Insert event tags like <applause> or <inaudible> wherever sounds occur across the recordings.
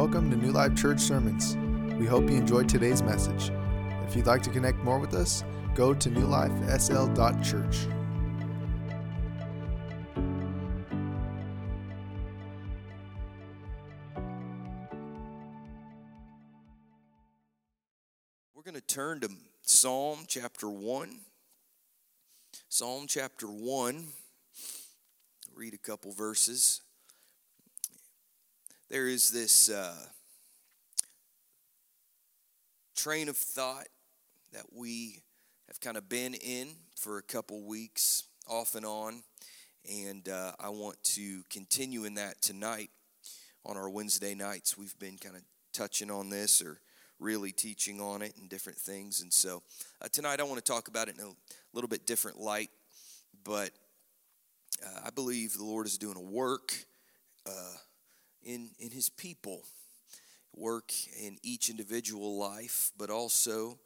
Welcome to New Life Church Sermons. We hope you enjoyed today's message. If you'd like to connect more with us, go to newlifesl.church. We're going to turn to Psalm chapter 1. Psalm chapter 1. Read a couple verses. There is this uh, train of thought that we have kind of been in for a couple weeks, off and on, and uh, I want to continue in that tonight on our Wednesday nights. We've been kind of touching on this or really teaching on it and different things. And so uh, tonight I want to talk about it in a little bit different light, but uh, I believe the Lord is doing a work uh, in, in His people, work in each individual life, but also,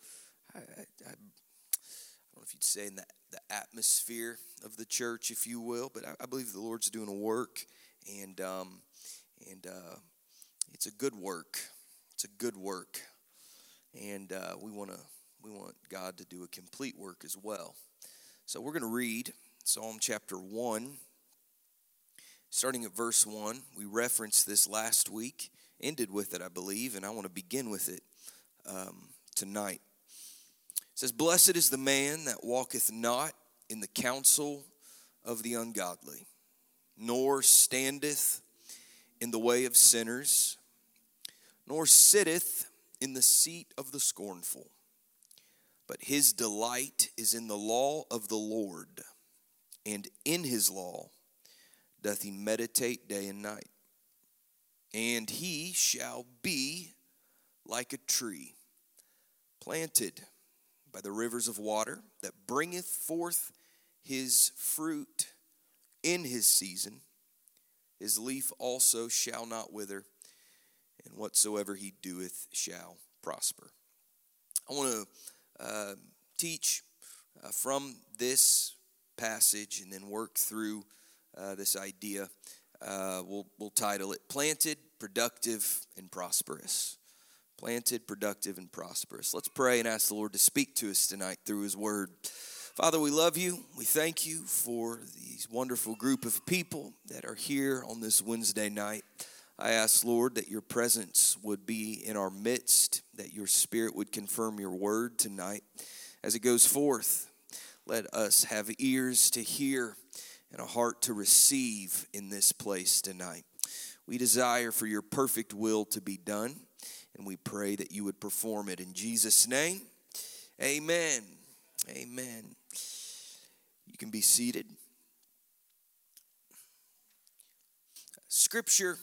I, I, I don't know if you'd say in the, the atmosphere of the church, if you will, but I, I believe the Lord's doing a work, and um, and uh, it's a good work. It's a good work and uh, we want to we want God to do a complete work as well. So we're going to read Psalm chapter one, starting at verse one. We referenced this last week, ended with it, I believe, and I want to begin with it um, tonight. It says, "Blessed is the man that walketh not in the counsel of the ungodly, nor standeth in the way of sinners, nor sitteth." in the seat of the scornful. But his delight is in the law of the Lord, and in his law doth he meditate day and night. And he shall be like a tree planted by the rivers of water that bringeth forth his fruit in his season. His leaf also shall not wither and whatsoever he doeth shall prosper. I want to uh, teach uh, from this passage and then work through uh, this idea. Uh, we'll, we'll title it Planted, Productive, and Prosperous. Planted, productive, and prosperous. Let's pray and ask the Lord to speak to us tonight through His Word. Father, we love you. We thank you for these wonderful group of people that are here on this Wednesday night. I ask, Lord, that your presence would be in our midst, that your spirit would confirm your word tonight as it goes forth. Let us have ears to hear and a heart to receive in this place tonight. We desire for your perfect will to be done, and we pray that you would perform it in Jesus' name. Amen. Amen. You can be seated. Scripture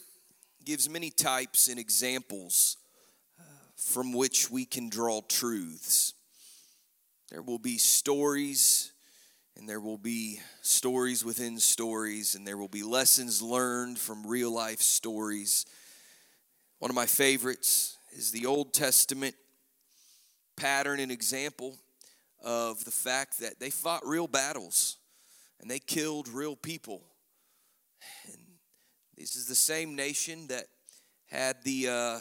gives many types and examples uh, from which we can draw truths. There will be stories, and there will be stories within stories, and there will be lessons learned from real life stories. One of my favorites is the Old Testament pattern and example of the fact that they fought real battles and they killed real people. And this is the same nation that had the uh,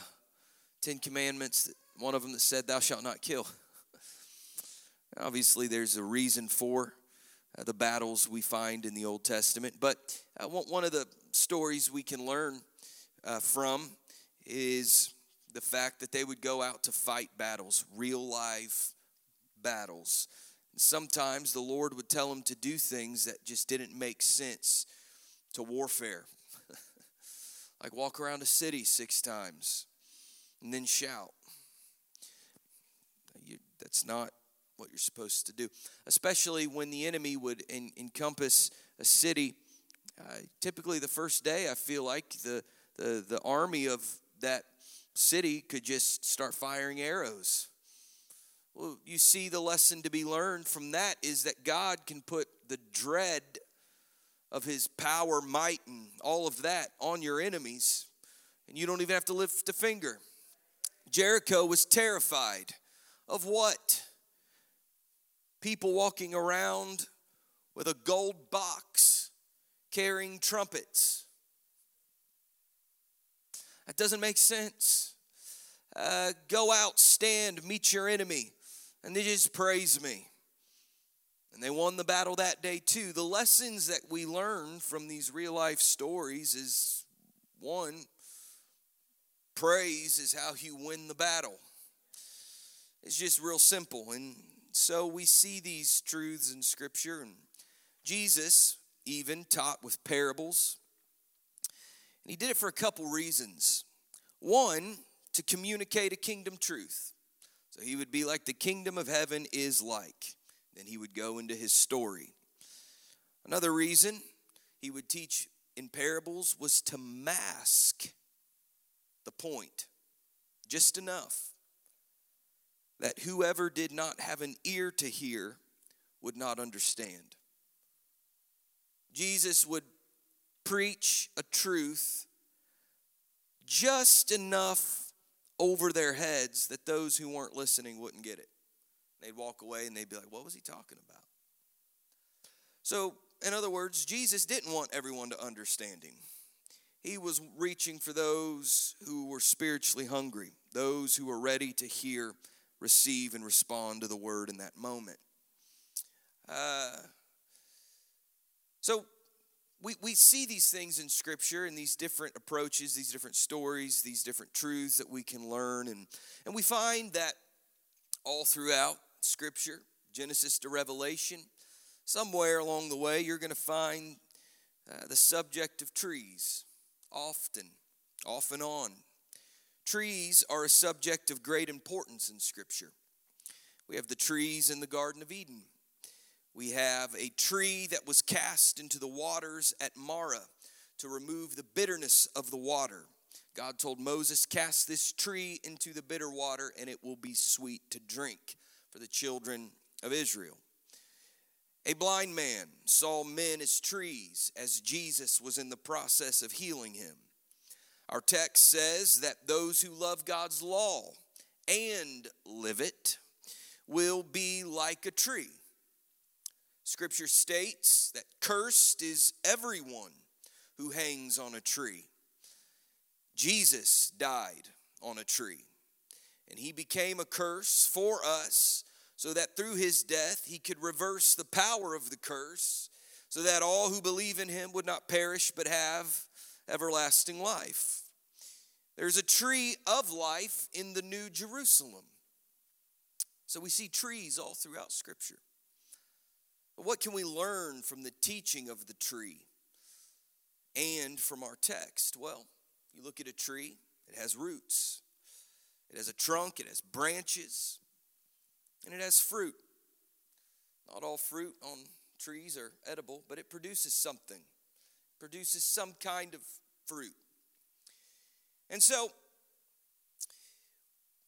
Ten Commandments, one of them that said, Thou shalt not kill. <laughs> Obviously, there's a reason for uh, the battles we find in the Old Testament, but uh, one of the stories we can learn uh, from is the fact that they would go out to fight battles, real life battles. Sometimes the Lord would tell them to do things that just didn't make sense to warfare <laughs> like walk around a city six times and then shout. You, that's not what you're supposed to do, especially when the enemy would en- encompass a city. Uh, typically, the first day, I feel like the, the, the army of that city could just start firing arrows. Well, you see, the lesson to be learned from that is that God can put the dread of his power, might, and all of that on your enemies, and you don't even have to lift a finger. Jericho was terrified of what? People walking around with a gold box carrying trumpets. That doesn't make sense. Uh, go out, stand, meet your enemy, and they just praise me. And they won the battle that day too. The lessons that we learn from these real life stories is one, praise is how you win the battle. It's just real simple. And so we see these truths in Scripture. And Jesus even taught with parables. And he did it for a couple reasons. One, to communicate a kingdom truth. So he would be like the kingdom of heaven is like. Then he would go into his story. Another reason he would teach in parables was to mask the point just enough that whoever did not have an ear to hear would not understand. Jesus would preach a truth just enough over their heads that those who weren't listening wouldn't get it. They'd walk away and they'd be like, What was he talking about? So, in other words, Jesus didn't want everyone to understand him. He was reaching for those who were spiritually hungry, those who were ready to hear, receive, and respond to the word in that moment. Uh, so, we, we see these things in scripture and these different approaches these different stories these different truths that we can learn and, and we find that all throughout scripture genesis to revelation somewhere along the way you're going to find uh, the subject of trees often off and on trees are a subject of great importance in scripture we have the trees in the garden of eden we have a tree that was cast into the waters at Marah to remove the bitterness of the water. God told Moses, Cast this tree into the bitter water, and it will be sweet to drink for the children of Israel. A blind man saw men as trees as Jesus was in the process of healing him. Our text says that those who love God's law and live it will be like a tree Scripture states that cursed is everyone who hangs on a tree. Jesus died on a tree, and he became a curse for us so that through his death he could reverse the power of the curse, so that all who believe in him would not perish but have everlasting life. There's a tree of life in the New Jerusalem. So we see trees all throughout Scripture. But what can we learn from the teaching of the tree and from our text? Well, you look at a tree, it has roots, it has a trunk, it has branches, and it has fruit. Not all fruit on trees are edible, but it produces something, it produces some kind of fruit. And so,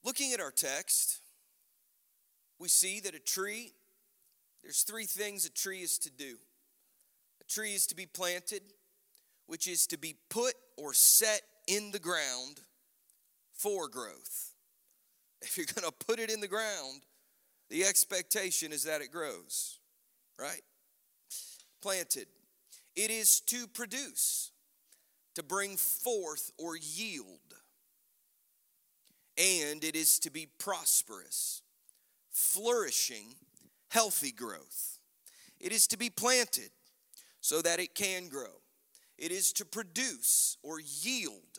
looking at our text, we see that a tree there's three things a tree is to do a tree is to be planted, which is to be put or set in the ground for growth. <laughs> If you're going to put it in the ground, the expectation is that it grows, right? Planted. It is to produce, to bring forth or yield. And it is to be prosperous, flourishing, healthy growth. It is to be planted so that it can grow. It is to produce or yield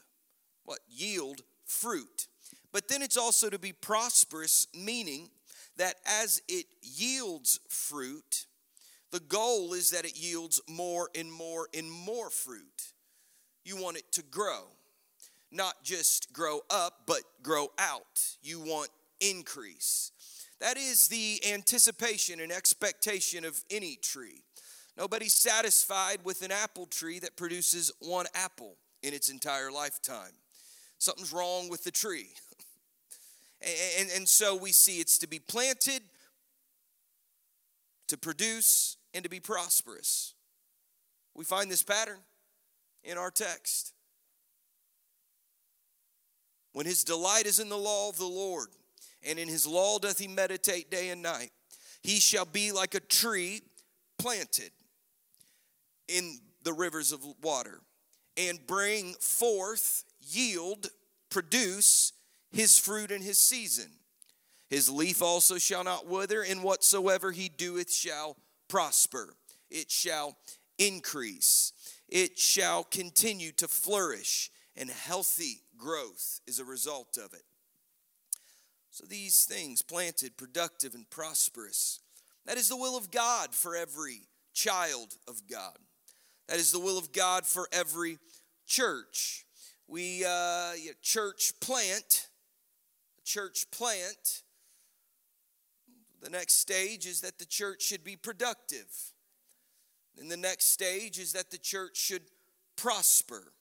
what? Yield fruit. But then it's also to be prosperous, meaning that as it yields fruit, the goal is that it yields more and more and more fruit. You want it to grow, not just grow up, but grow out. You want increase. That is the anticipation and expectation of any tree. Nobody's satisfied with an apple tree that produces one apple in its entire lifetime. Something's wrong with the tree. <laughs> and, and, so we see it's to be planted, to produce, and to be prosperous. We find this pattern in our text. When his delight is in the law of the Lord, and in his law doth he meditate day and night. He shall be like a tree planted in the rivers of water and bring forth yield, produce his fruit in his season. His leaf also shall not wither, and whatsoever he doeth shall prosper. It shall increase. It shall continue to flourish, and healthy growth is a result of it. So these things, planted, productive, and prosperous, that is the will of God for every child of God. That is the will of God for every church. We uh, church plant, church plant. The next stage is that the church should be productive. And the next stage is that the church should prosper.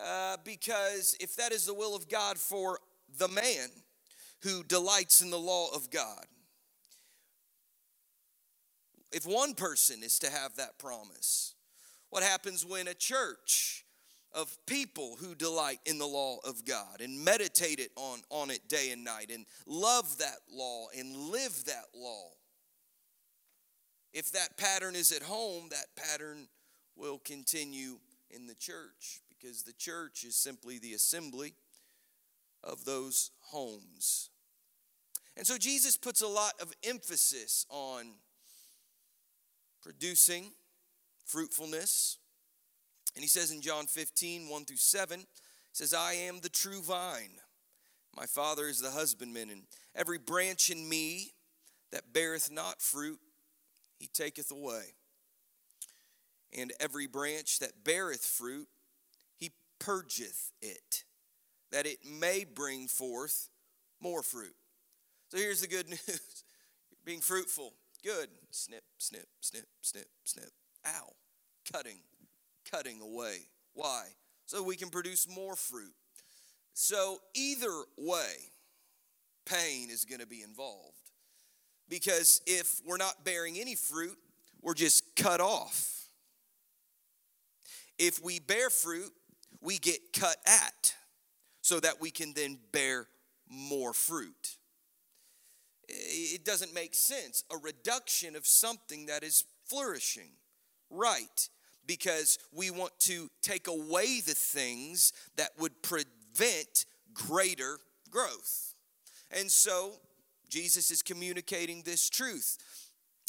Uh, because if that is the will of God for the man who delights in the law of God, if one person is to have that promise, what happens when a church of people who delight in the law of God and meditate it on, on it day and night and love that law and live that law? If that pattern is at home, that pattern will continue in the church because the church is simply the assembly of those homes. And so Jesus puts a lot of emphasis on producing fruitfulness. And he says in John 15, 1 through 7, he says, I am the true vine. My Father is the husbandman, and every branch in me that beareth not fruit, he taketh away. And every branch that beareth fruit, he purgeth it, that it may bring forth more fruit. So here's the good <laughs> news being fruitful. Good. Snip, snip, snip, snip, snip. Ow. Cutting, cutting away. Why? So we can produce more fruit. So either way, pain is going to be involved. Because if we're not bearing any fruit, we're just cut off. If we bear fruit, we get cut at so that we can then bear more fruit it doesn't make sense. A reduction of something that is flourishing, right? Because we want to take away the things that would prevent greater growth. And so Jesus is communicating this truth.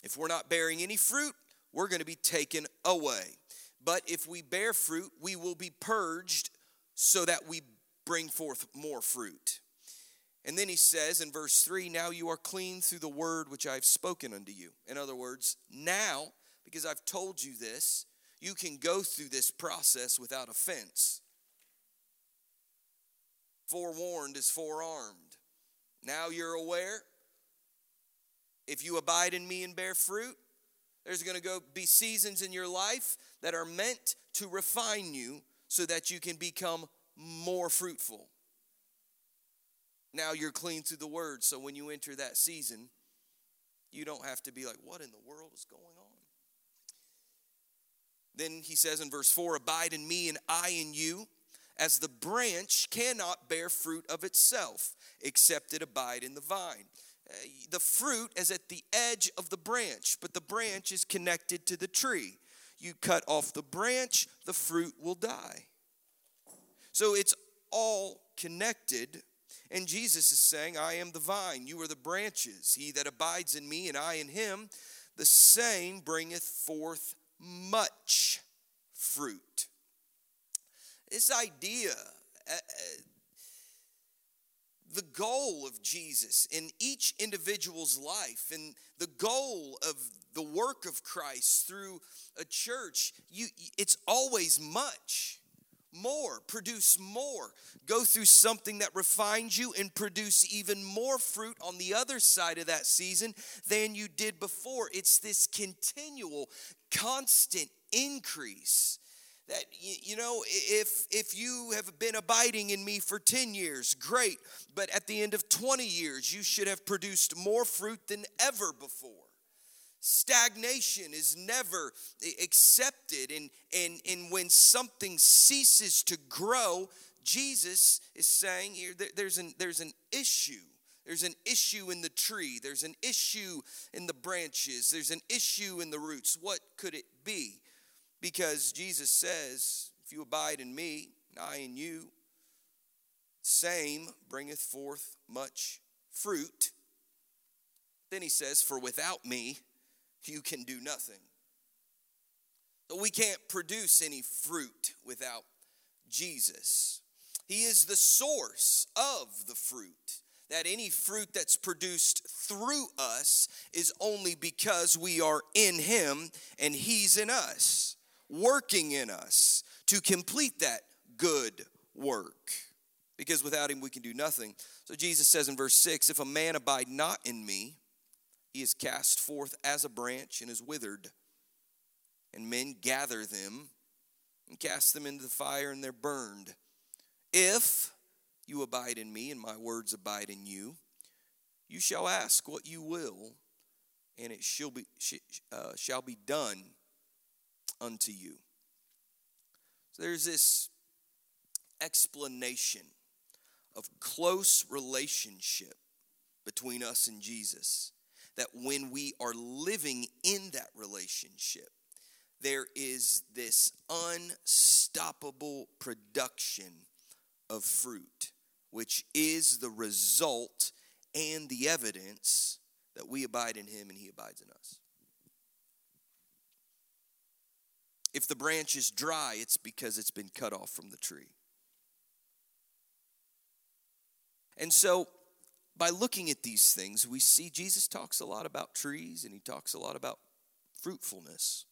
If we're not bearing any fruit, we're going to be taken away. But if we bear fruit, we will be purged so that we bring forth more fruit. And then he says in verse 3 Now you are clean through the word which I have spoken unto you. In other words, now, because I've told you this, you can go through this process without offense. Forewarned is forearmed. Now you're aware. If you abide in me and bear fruit, there's going to go be seasons in your life that are meant to refine you so that you can become more fruitful. Now you're clean through the word, so when you enter that season, you don't have to be like, what in the world is going on? Then he says in verse 4 Abide in me, and I in you, as the branch cannot bear fruit of itself, except it abide in the vine. The fruit is at the edge of the branch, but the branch is connected to the tree. You cut off the branch, the fruit will die. So it's all connected and Jesus is saying, I am the vine, you are the branches. He that abides in me and I in him, the same bringeth forth much fruit. This idea, uh, uh, the goal of Jesus in each individual's life and the goal of the work of Christ through a church, you, it's always much more, produce more. Go through something that refines you and produce even more fruit on the other side of that season than you did before. It's this continual, constant increase. That you know, if if you have been abiding in me for 10 years, great, but at the end of 20 years, you should have produced more fruit than ever before. Stagnation is never eh, accepted. And, and, and when something ceases to grow, Jesus is saying here there's an, there's an issue. There's an issue in the tree. There's an issue in the branches. There's an issue in the roots. What could it be? Because Jesus says, if you abide in me, and I in you, same bringeth forth much fruit. Then he says, For without me, you can do nothing. So we can't produce any fruit without Jesus. He is the source of the fruit. That any fruit that's produced through us is only because we are in Him and He's in us, working in us to complete that good work. Because without Him, we can do nothing. So Jesus says in verse 6 If a man abide not in me, he is cast forth as a branch and is withered and men gather them and cast them into the fire, and they're burned. If you abide in me and my words abide in you, you shall ask what you will, and it shall be, uh, shall be done unto you. So there's this explanation of close relationship between us and Jesus. That when we are living in that relationship, there is this unstoppable production of fruit, which is the result and the evidence that we abide in him and he abides in us. If the branch is dry, it's because it's been cut off from the tree. And so, by looking at these things, we see Jesus talks a lot about trees and he talks a lot about fruitfulness.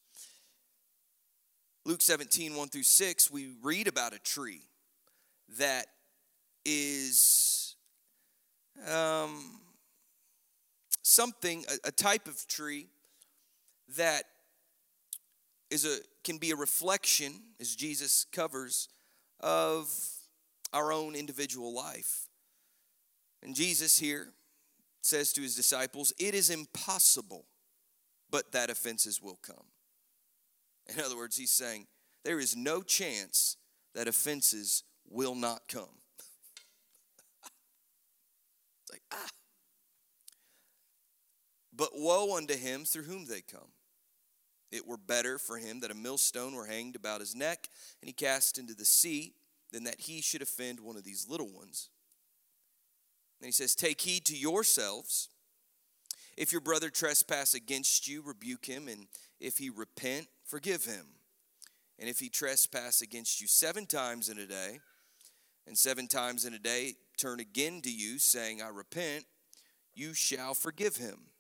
Luke 17, 1 through 6, we read about a tree that is um, something, a, a type of tree that is a can be a reflection, as Jesus covers, of our own individual life. And Jesus here says to his disciples, It is impossible, but that offenses will come. In other words, he's saying there is no chance that offenses will not come. <laughs> like, ah. But woe unto him through whom they come. It were better for him that a millstone were hanged about his neck and he cast into the sea than that he should offend one of these little ones. And he says, Take heed to yourselves. If your brother trespass against you, rebuke him, and if he repent, forgive him. And if he trespass against you seven times in a day, and seven times in a day turn again to you, saying, I repent, you shall forgive him.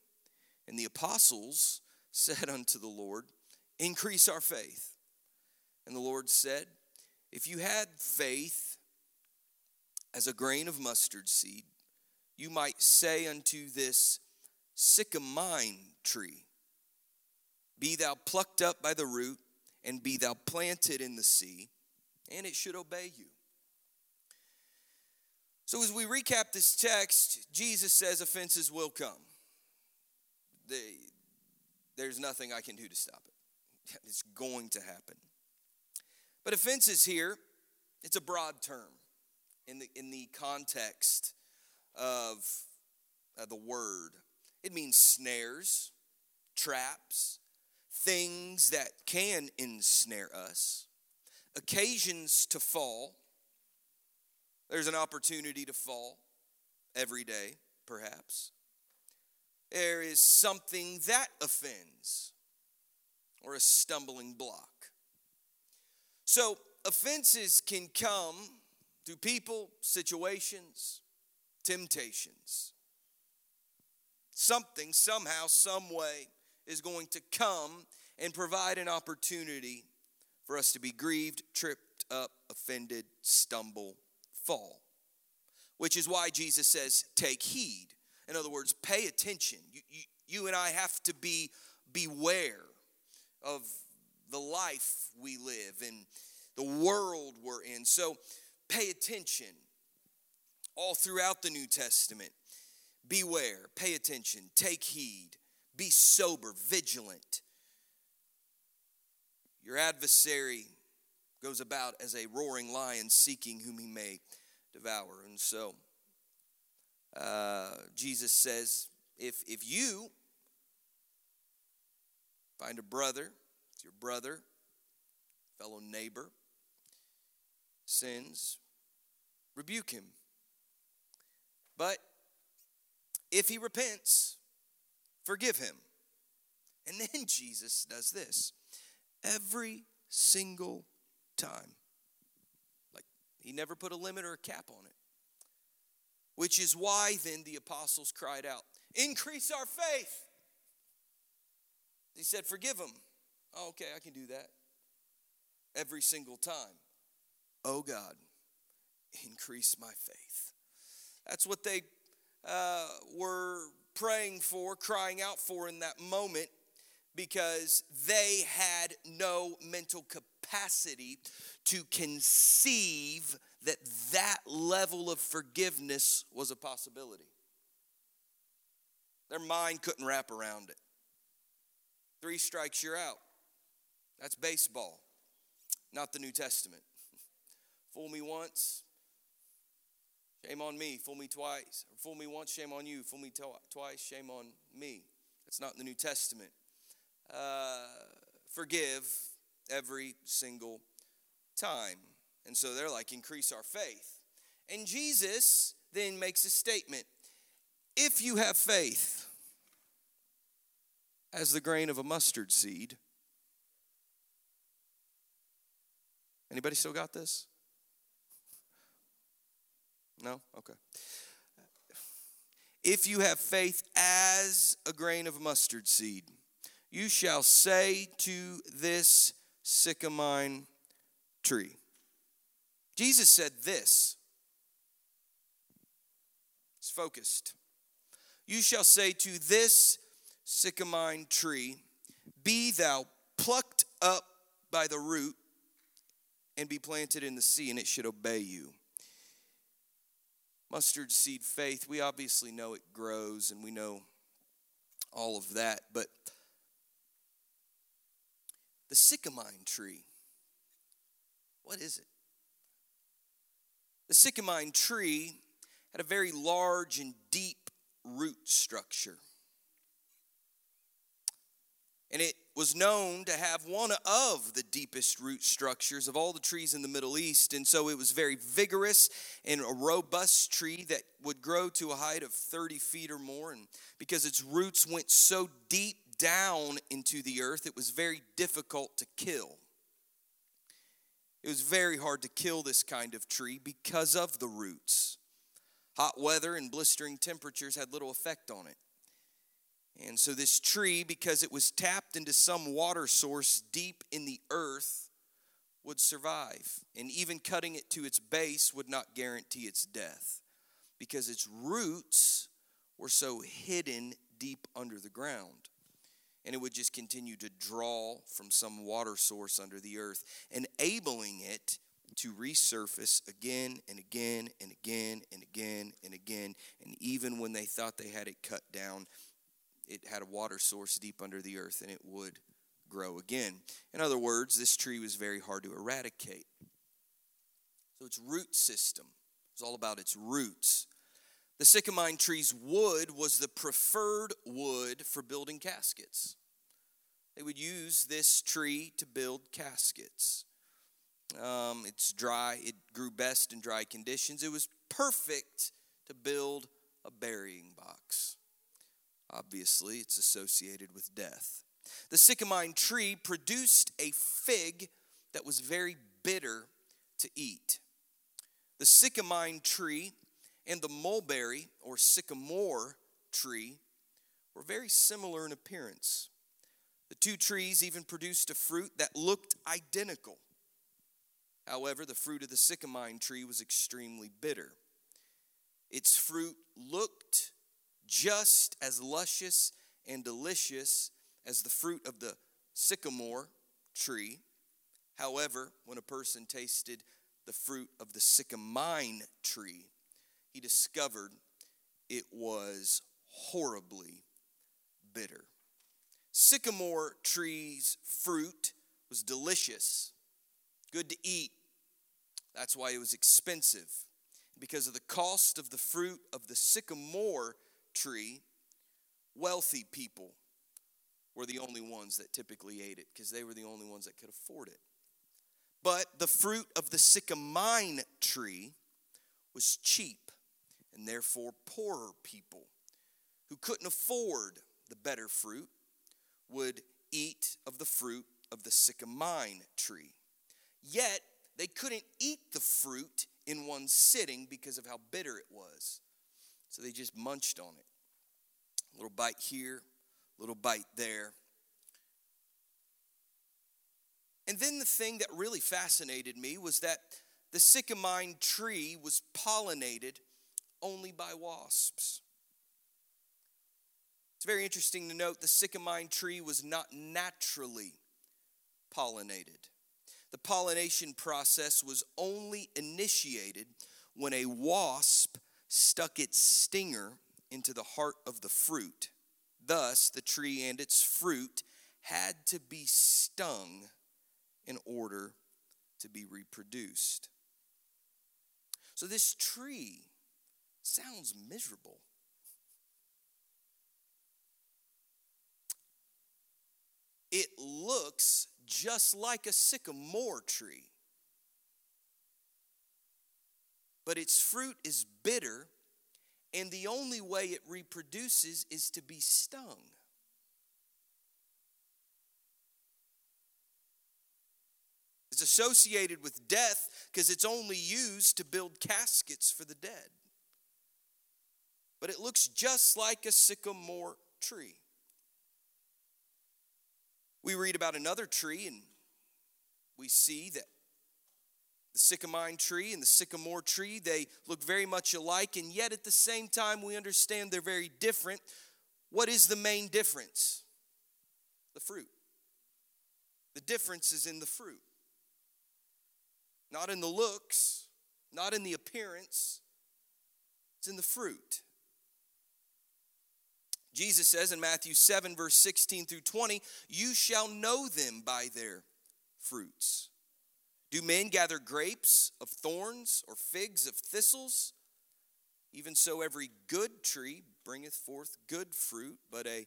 And the apostles said unto the Lord, Increase our faith. And the Lord said, If you had faith as a grain of mustard seed, you might say unto this sycamine tree, be thou plucked up by the root, and be thou planted in the sea, and it should obey you. So, as we recap this text, Jesus says offenses will come. They, there's nothing I can do to stop it. <laughs> It's going to happen. But offenses here, it's a broad term in the, in the context of uh, the word. It means snares, traps, things that can ensnare us, occasions to fall. There's an opportunity to fall every day, perhaps. There is something that offends or a stumbling block. So, offenses can come through people, situations, temptations. Something, somehow, some way is going to come and provide an opportunity for us to be grieved, tripped up, offended, stumble, fall. Which is why Jesus says, take heed. In other words, pay attention. You, you, you and I have to be beware of the life we live and the world we're in. So pay attention all throughout the New Testament. Beware, pay attention, take heed. Be sober, vigilant. Your adversary goes about as a roaring lion seeking whom he may devour. And so uh, Jesus says, if, if you find a brother, it's your brother, fellow neighbor, sins, rebuke him But if he repents, forgive him. And <laughs> then Jesus does this every single time. Like he never put a limit or a cap on it. Which is why then the apostles cried out, Increase our faith. He said, Forgive them. Oh, okay, I can do that. Every single time. Oh God, increase my faith. That's what they uh, were praying for, crying out for in that moment because they had no mental capacity to conceive that that level of forgiveness was a possibility. Their mind couldn't wrap around it. Three strikes, you're out. That's baseball, not the New Testament. <laughs> Fool me once, shame on me. Fool me twice. Fool me once, shame on you. Fool me twice, shame on me. That's not in the New Testament. Uh, forgive every single time. And so they're like, increase our faith. And Jesus then makes a statement if you have faith as the grain of a mustard seed, anybody still got this? No? Okay. If you have faith as a grain of mustard seed, you shall say to this sycamine tree. Jesus said this. It's focused. You shall say to this sycamine tree, Be thou plucked up by the root and be planted in the sea, and it should obey you. Mustard seed faith, we obviously know it grows and we know all of that, but the sycamine tree, what is it? The sycamine tree had a very large and deep root structure. And it was known to have one of the deepest root structures of all the trees in the Middle East. And so it was very vigorous and a robust tree that would grow to a height of 30 feet or more. And because its roots went so deep down into the earth, it was very difficult to kill. It was very hard to kill this kind of tree because of the roots. Hot weather and blistering temperatures had little effect on it. And so, this tree, because it was tapped into some water source deep in the earth, would survive. And even cutting it to its base would not guarantee its death because its roots were so hidden deep under the ground and it would just continue to draw from some water source under the earth, enabling it to resurface again and again and again and again and again. And even when they thought they had it cut down, it had a water source deep under the earth and it would grow again. In other words, this tree was very hard to eradicate. So its root system was all about its roots. The sycamine tree's wood was the preferred wood for building caskets. They would use this tree to build caskets. Um, it's dry, it grew best in dry conditions. It was perfect to build a burying box. Obviously, it's associated with death. The sycamine tree produced a fig that was very bitter to eat. The sycamine tree and the mulberry or sycamore tree were very similar in appearance. Two trees even produced a fruit that looked identical. However, the fruit of the sycamine tree was extremely bitter. Its fruit looked just as luscious and delicious as the fruit of the sycamore tree. However, when a person tasted the fruit of the sycamine tree, he discovered it was horribly bitter. Sycamore tree's fruit was delicious, good to eat. That's why it was expensive. Because of the cost of the fruit of the sycamore tree, wealthy people were the only ones that typically ate it because they were the only ones that could afford it. But the fruit of the sycamine tree was cheap and therefore poorer people who couldn't afford the better fruit would eat of the fruit of the sycamine tree. Yet they couldn't eat the fruit in one sitting because of how bitter it was. So they just munched on it. A little bite here, a little bite there. And then the thing that really fascinated me was that the sycamine tree was pollinated only by wasps. It's very interesting to note the sycamine tree was not naturally pollinated. The pollination process was only initiated when a wasp stuck its stinger into the heart of the fruit. Thus, the tree and its fruit had to be stung in order to be reproduced. So, this tree sounds miserable. It looks just like a sycamore tree. But its fruit is bitter, and the only way it reproduces is to be stung. It's associated with death because it's only used to build caskets for the dead. But it looks just like a sycamore tree. We read about another tree and we see that the sycamine tree and the sycamore tree, they look very much alike, and yet at the same time, we understand they're very different. What is the main difference? The fruit. The difference is in the fruit, not in the looks, not in the appearance, it's in the fruit. Jesus says in Matthew 7, verse 16 through 20, You shall know them by their fruits. Do men gather grapes of thorns or figs of thistles? Even so, every good tree bringeth forth good fruit, but a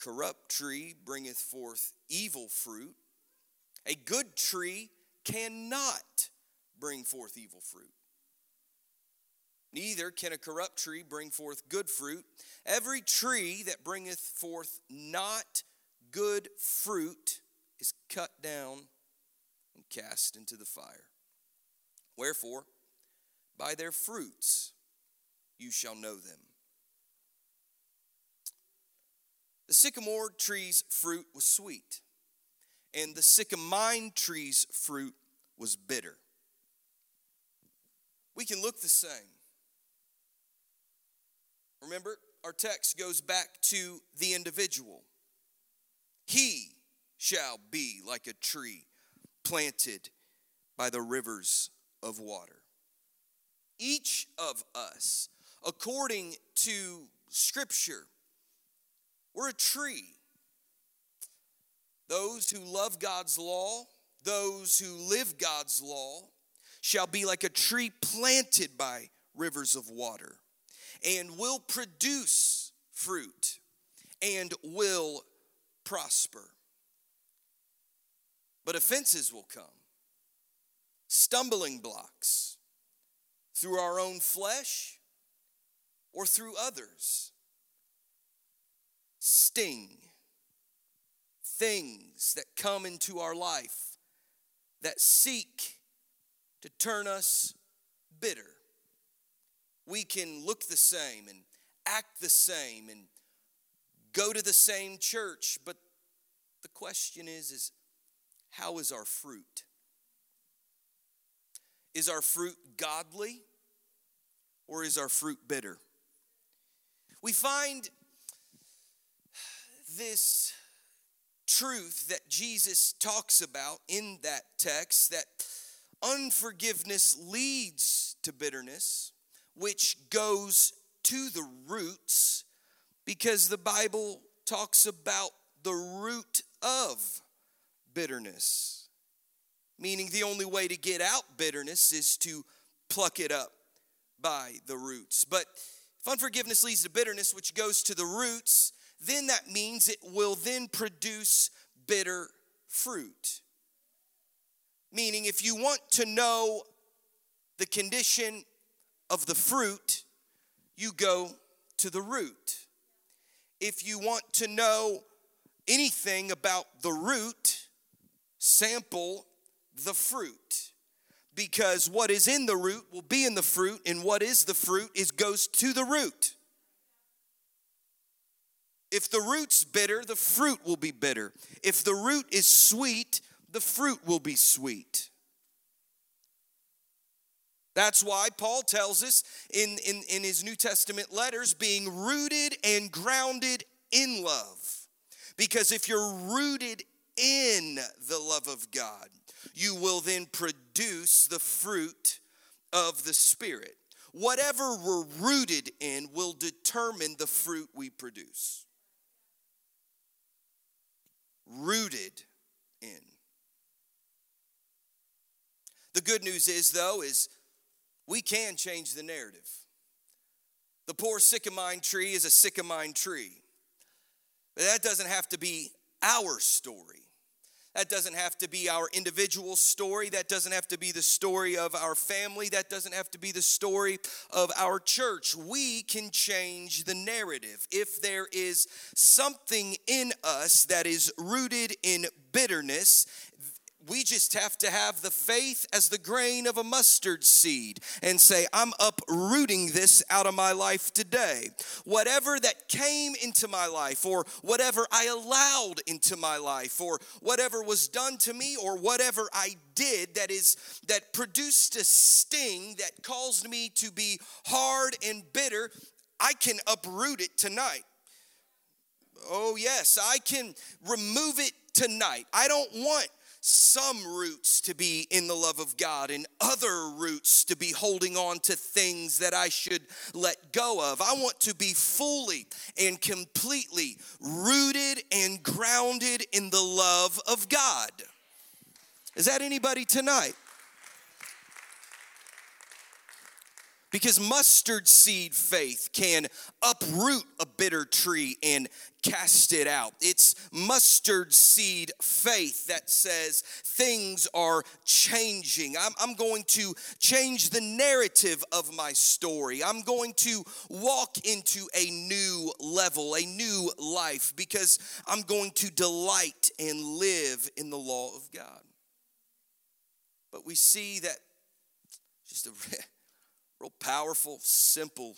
corrupt tree bringeth forth evil fruit. A good tree cannot bring forth evil fruit. Neither can a corrupt tree bring forth good fruit. Every tree that bringeth forth not good fruit is cut down and cast into the fire. Wherefore, by their fruits you shall know them. The sycamore tree's fruit was sweet, and the sycamine tree's fruit was bitter. We can look the same Remember, our text goes back to the individual. He shall be like a tree planted by the rivers of water. Each of us, according to Scripture, we're a tree. Those who love God's law, those who live God's law, shall be like a tree planted by rivers of water and will produce fruit and will prosper. But offenses will come, stumbling blocks through our own flesh or through others. Sting, things that come into our life that seek to turn us bitter we can look the same and act the same and go to the same church, but the question is is how is our fruit? Is our fruit godly or is our fruit bitter? We find this truth that Jesus talks about in that text that unforgiveness leads to bitterness which goes to the roots because the Bible talks about the root of bitterness. Meaning, the only way to get out bitterness is to pluck it up by the roots. But if unforgiveness leads to bitterness, which goes to the roots, then that means it will then produce bitter fruit. Meaning, if you want to know the condition of the fruit, you go to the root. If you want to know anything about the root, sample the fruit. Because what is in the root will be in the fruit, and what is the fruit is goes to the root. If the root's bitter, the fruit will be bitter. If the root is sweet, the fruit will be sweet. That's why Paul tells us in, in, in his New Testament letters being rooted and grounded in love. Because if you're rooted in the love of God, you will then produce the fruit of the Spirit. Whatever we're rooted in will determine the fruit we produce. Rooted in. The good news is, though, is we can change the narrative. The poor sycamine tree is a sycamine tree. But that doesn't have to be our story. That doesn't have to be our individual story. That doesn't have to be the story of our family. That doesn't have to be the story of our church. We can change the narrative. If there is something in us that is rooted in bitterness, we just have to have the faith as the grain of a mustard seed and say, I'm uprooting this out of my life today. Whatever that came into my life, or whatever I allowed into my life, or whatever was done to me, or whatever I did that is that produced a sting that caused me to be hard and bitter, I can uproot it tonight. Oh, yes, I can remove it tonight. I don't want some roots to be in the love of God and other roots to be holding on to things that I should let go of. I want to be fully and completely rooted and grounded in the love of God. Is that anybody tonight? Because mustard seed faith can uproot a bitter tree and cast it out. It's mustard seed faith that says things are changing. I'm, I'm, going to change the narrative of my story. I'm going to walk into a new level, a new life, because I'm going to delight and live in the law of God. But we see that just a <laughs> real powerful, simple,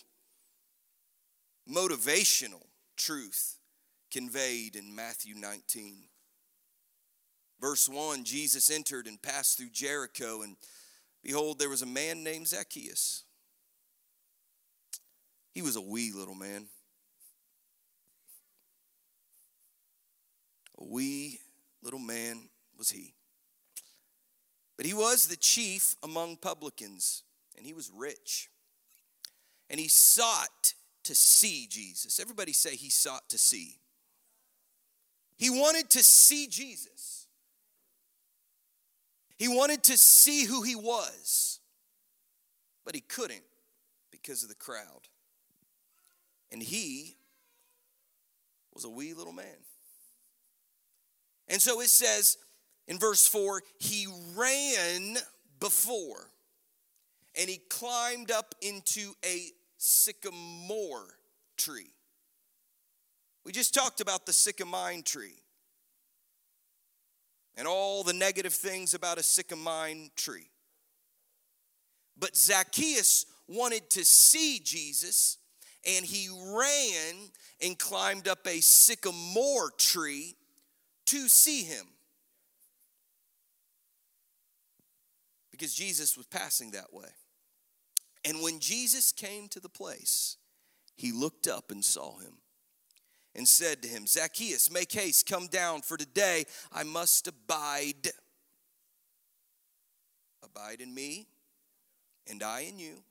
motivational truth conveyed in Matthew 19. Verse 1 Jesus entered and passed through Jericho, and behold, there was a man named Zacchaeus. He was a wee little man. A wee little man was he. But he was the chief among publicans and he was rich. And he sought to see Jesus. Everybody say he sought to see. He wanted to see Jesus. He wanted to see who he was, but he couldn't because of the crowd. And he was a wee little man. And so it says in verse 4 he ran before and he climbed up into a sycamore tree. We just talked about the sycamine tree and all the negative things about a sycamine tree. But Zacchaeus wanted to see Jesus, and he ran and climbed up a sycamore tree to see him. Because Jesus was passing that way. And when Jesus came to the place, he looked up and saw him and said to him, Zacchaeus, make haste, come down, for today I must abide. Abide in me, and I in you.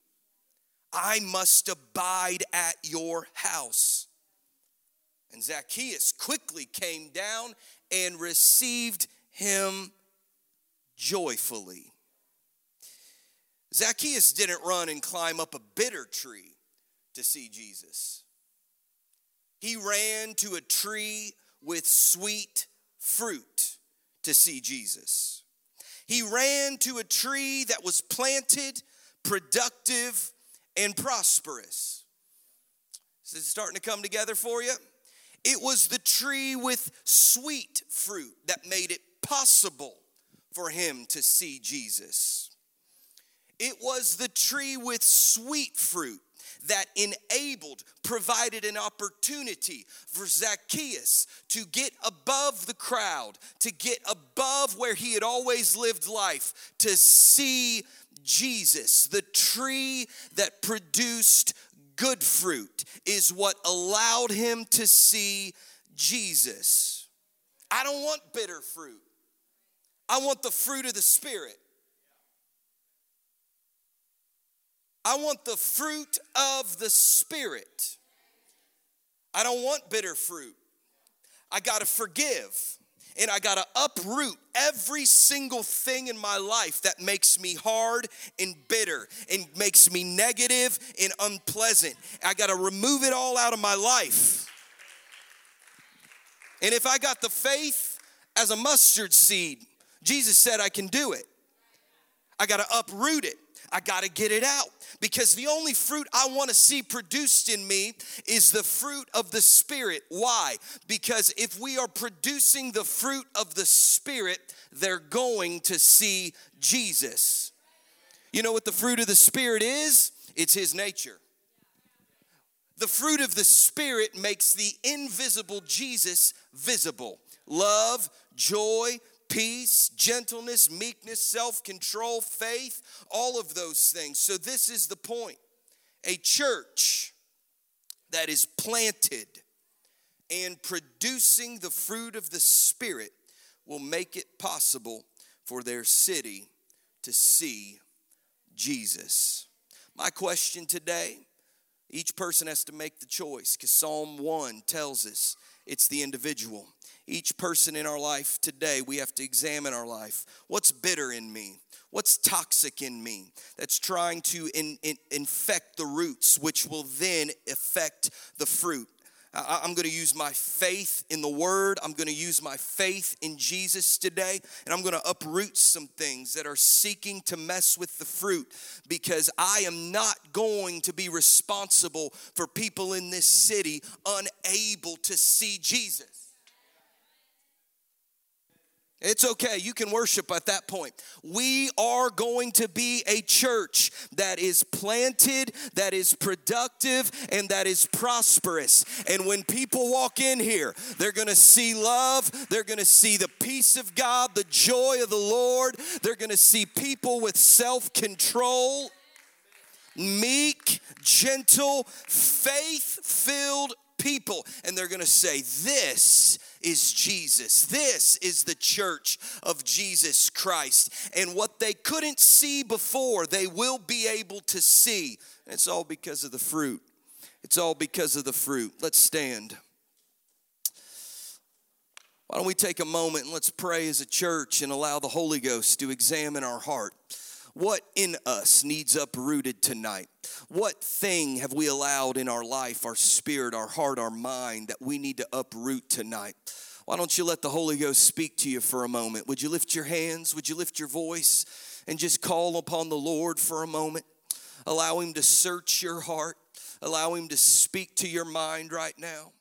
I must abide at your house. And Zacchaeus quickly came down and received him joyfully. Zacchaeus didn't run and climb up a bitter tree to see Jesus. He ran to a tree with sweet fruit to see Jesus. He ran to a tree that was planted, productive, and prosperous. Is it starting to come together for you? It was the tree with sweet fruit that made it possible for him to see Jesus. It was the tree with sweet fruit that enabled, provided an opportunity for Zacchaeus to get above the crowd, to get above where he had always lived life, to see Jesus. The tree that produced good fruit is what allowed him to see Jesus. I don't want bitter fruit. I want the fruit of the Spirit. I want the fruit of the Spirit. I don't want bitter fruit. I got to forgive and I got to uproot every single thing in my life that makes me hard and bitter and makes me negative and unpleasant. I got to remove it all out of my life. And if I got the faith as a mustard seed, Jesus said I can do it. I got to uproot it. I got to get it out because the only fruit I want to see produced in me is the fruit of the Spirit. Why? Because if we are producing the fruit of the Spirit, they're going to see Jesus. You know what the fruit of the Spirit is? It's His nature. The fruit of the Spirit makes the invisible Jesus visible love, joy, peace, gentleness, meekness, self control, faith, all of those things. So, this is the point. A church that is planted and producing the fruit of the Spirit will make it possible for their city to see Jesus. My question today each person has to make the choice because Psalm 1 tells us it's the individual each person in our life today, we have to examine our life. What's bitter in me? What's toxic in me that's trying to in, in, infect the roots, which will then affect the fruit? I'm going to use my faith in the word. I'm going to use my faith in Jesus today. And I'm going to uproot some things that are seeking to mess with the fruit because I am not going to be responsible for people in this city unable to see Jesus. It's okay. You can worship at that point. We are going to be a church that is planted, that is productive, and that is prosperous. And when people walk in here, they're going to see love. They're going to see the peace of God, the joy of the Lord. They're going to see people with self control, meek, gentle, faith filled people. And they're going to say, This is Jesus. This is the church of Jesus Christ. And what they couldn't see before, they will be able to see. And it's all because of the fruit. It's all because of the fruit. Let's stand. Why don't we take a moment and let's pray as a church and allow the Holy Ghost to examine our heart? What in us needs uprooted tonight? What thing have we allowed in our life, our spirit, our heart, our mind that we need to uproot tonight? Why don't you let the Holy Ghost speak to you for a moment? Would you lift your hands? Would you lift your voice and just call upon the Lord for a moment? Allow Him to search your heart, allow Him to speak to your mind right now.